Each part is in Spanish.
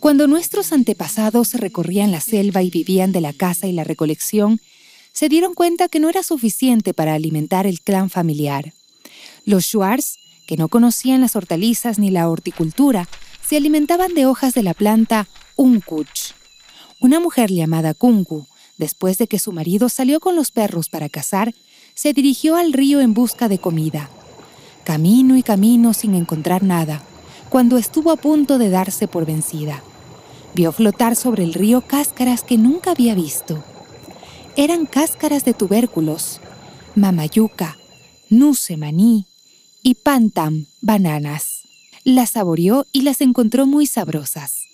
Cuando nuestros antepasados recorrían la selva y vivían de la caza y la recolección, se dieron cuenta que no era suficiente para alimentar el clan familiar. Los Shuars, que no conocían las hortalizas ni la horticultura, se alimentaban de hojas de la planta Unkuch. Una mujer llamada Kunku, después de que su marido salió con los perros para cazar, se dirigió al río en busca de comida. Camino y camino sin encontrar nada, cuando estuvo a punto de darse por vencida. Vio flotar sobre el río cáscaras que nunca había visto eran cáscaras de tubérculos, mamayuca, nuce maní y pantam, bananas. Las saboreó y las encontró muy sabrosas.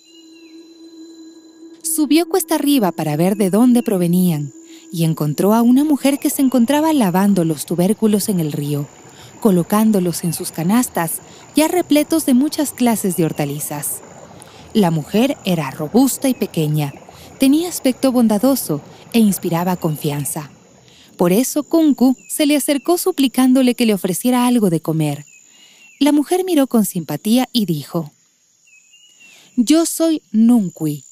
Subió cuesta arriba para ver de dónde provenían y encontró a una mujer que se encontraba lavando los tubérculos en el río, colocándolos en sus canastas ya repletos de muchas clases de hortalizas. La mujer era robusta y pequeña, tenía aspecto bondadoso e inspiraba confianza. Por eso Kunku se le acercó suplicándole que le ofreciera algo de comer. La mujer miró con simpatía y dijo, Yo soy Nunkui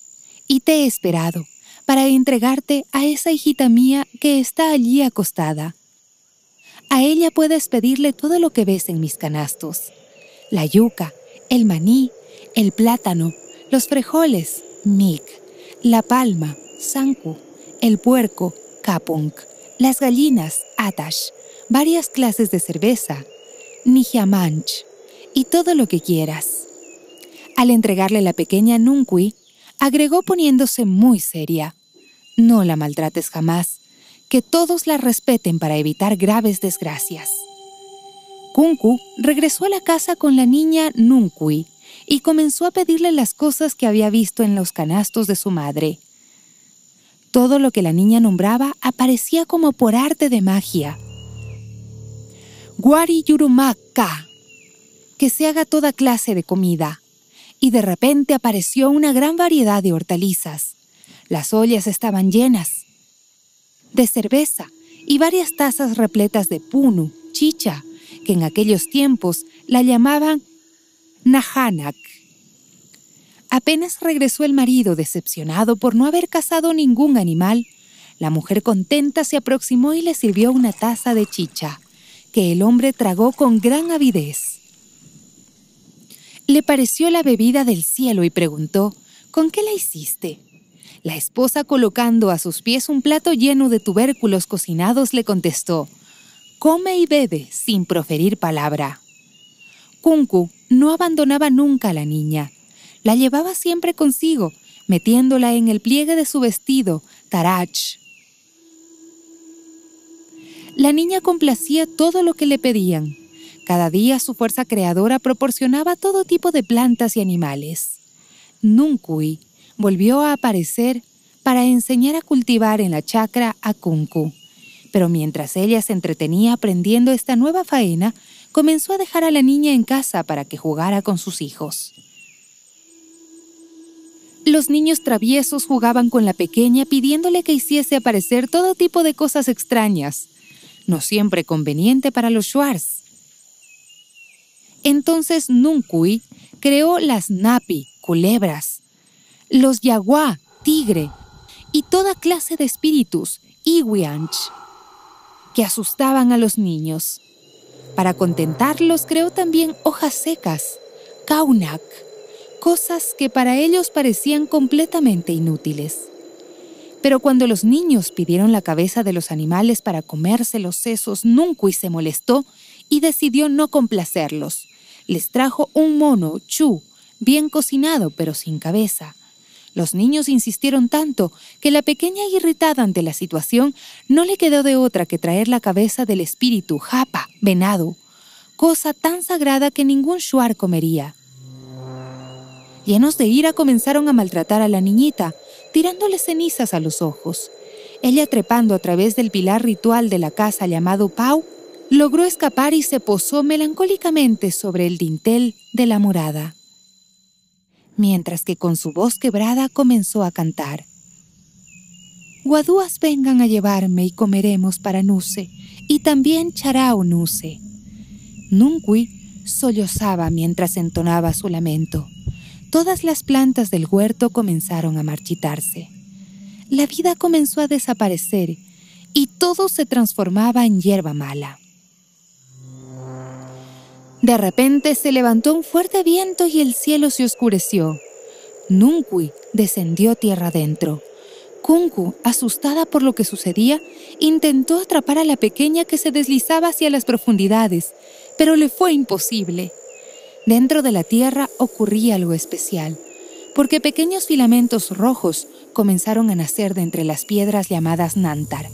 y te he esperado para entregarte a esa hijita mía que está allí acostada. A ella puedes pedirle todo lo que ves en mis canastos. La yuca, el maní, el plátano, los frijoles, mik, la palma, sanku, el puerco, kapunk, las gallinas, atash, varias clases de cerveza, nijamanch y todo lo que quieras. Al entregarle la pequeña Nunkui, agregó poniéndose muy seria. No la maltrates jamás, que todos la respeten para evitar graves desgracias. Kunku regresó a la casa con la niña Nunkui y comenzó a pedirle las cosas que había visto en los canastos de su madre. Todo lo que la niña nombraba aparecía como por arte de magia. Guari Yurumaka, que se haga toda clase de comida. Y de repente apareció una gran variedad de hortalizas. Las ollas estaban llenas de cerveza y varias tazas repletas de punu, chicha, que en aquellos tiempos la llamaban nahanak. Apenas regresó el marido decepcionado por no haber cazado ningún animal, la mujer contenta se aproximó y le sirvió una taza de chicha, que el hombre tragó con gran avidez. Le pareció la bebida del cielo y preguntó, ¿con qué la hiciste? La esposa, colocando a sus pies un plato lleno de tubérculos cocinados, le contestó, Come y bebe sin proferir palabra. Kunku no abandonaba nunca a la niña, la llevaba siempre consigo, metiéndola en el pliegue de su vestido, tarach. La niña complacía todo lo que le pedían. Cada día su fuerza creadora proporcionaba todo tipo de plantas y animales. Nunkui volvió a aparecer para enseñar a cultivar en la chacra a Kunku. Pero mientras ella se entretenía aprendiendo esta nueva faena, comenzó a dejar a la niña en casa para que jugara con sus hijos. Los niños traviesos jugaban con la pequeña pidiéndole que hiciese aparecer todo tipo de cosas extrañas, no siempre conveniente para los Schwartz. Entonces Nunkui creó las Napi, culebras, los Yaguá, tigre, y toda clase de espíritus, Iwianch, que asustaban a los niños. Para contentarlos creó también hojas secas, Kaunak, cosas que para ellos parecían completamente inútiles. Pero cuando los niños pidieron la cabeza de los animales para comerse los sesos, Nunkui se molestó y decidió no complacerlos. Les trajo un mono, chu, bien cocinado pero sin cabeza. Los niños insistieron tanto que la pequeña irritada ante la situación no le quedó de otra que traer la cabeza del espíritu japa, venado, cosa tan sagrada que ningún shuar comería. Llenos de ira comenzaron a maltratar a la niñita, tirándole cenizas a los ojos. Ella trepando a través del pilar ritual de la casa llamado Pau, logró escapar y se posó melancólicamente sobre el dintel de la morada. Mientras que con su voz quebrada comenzó a cantar. Guadúas vengan a llevarme y comeremos para Nuse, y también Charao Nuse. Nunkui sollozaba mientras entonaba su lamento. Todas las plantas del huerto comenzaron a marchitarse. La vida comenzó a desaparecer y todo se transformaba en hierba mala. De repente se levantó un fuerte viento y el cielo se oscureció. Nunkui descendió tierra adentro. Kunku, asustada por lo que sucedía, intentó atrapar a la pequeña que se deslizaba hacia las profundidades, pero le fue imposible. Dentro de la tierra ocurría algo especial, porque pequeños filamentos rojos comenzaron a nacer de entre las piedras llamadas Nantar.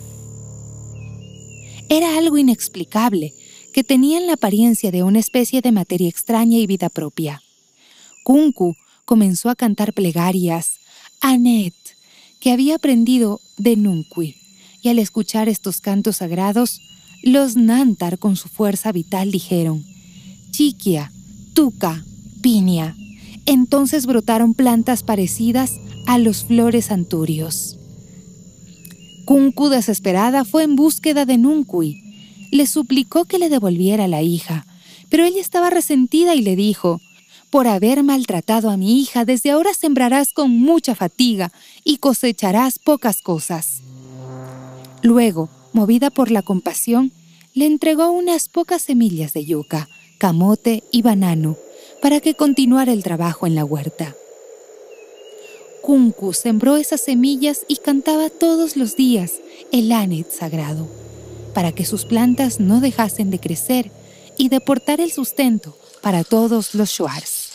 Era algo inexplicable, que tenían la apariencia de una especie de materia extraña y vida propia. Kunku comenzó a cantar plegarias a Net, que había aprendido de Nunkwi, y al escuchar estos cantos sagrados, los Nantar con su fuerza vital dijeron, Chiquia, Tuca, Piña. Entonces brotaron plantas parecidas a los flores anturios. Kunku, desesperada, fue en búsqueda de Nunkwi. Le suplicó que le devolviera la hija, pero ella estaba resentida y le dijo, por haber maltratado a mi hija, desde ahora sembrarás con mucha fatiga y cosecharás pocas cosas. Luego, movida por la compasión, le entregó unas pocas semillas de yuca, camote y banano para que continuara el trabajo en la huerta. Kunku sembró esas semillas y cantaba todos los días el anet sagrado, para que sus plantas no dejasen de crecer y de portar el sustento para todos los shuars.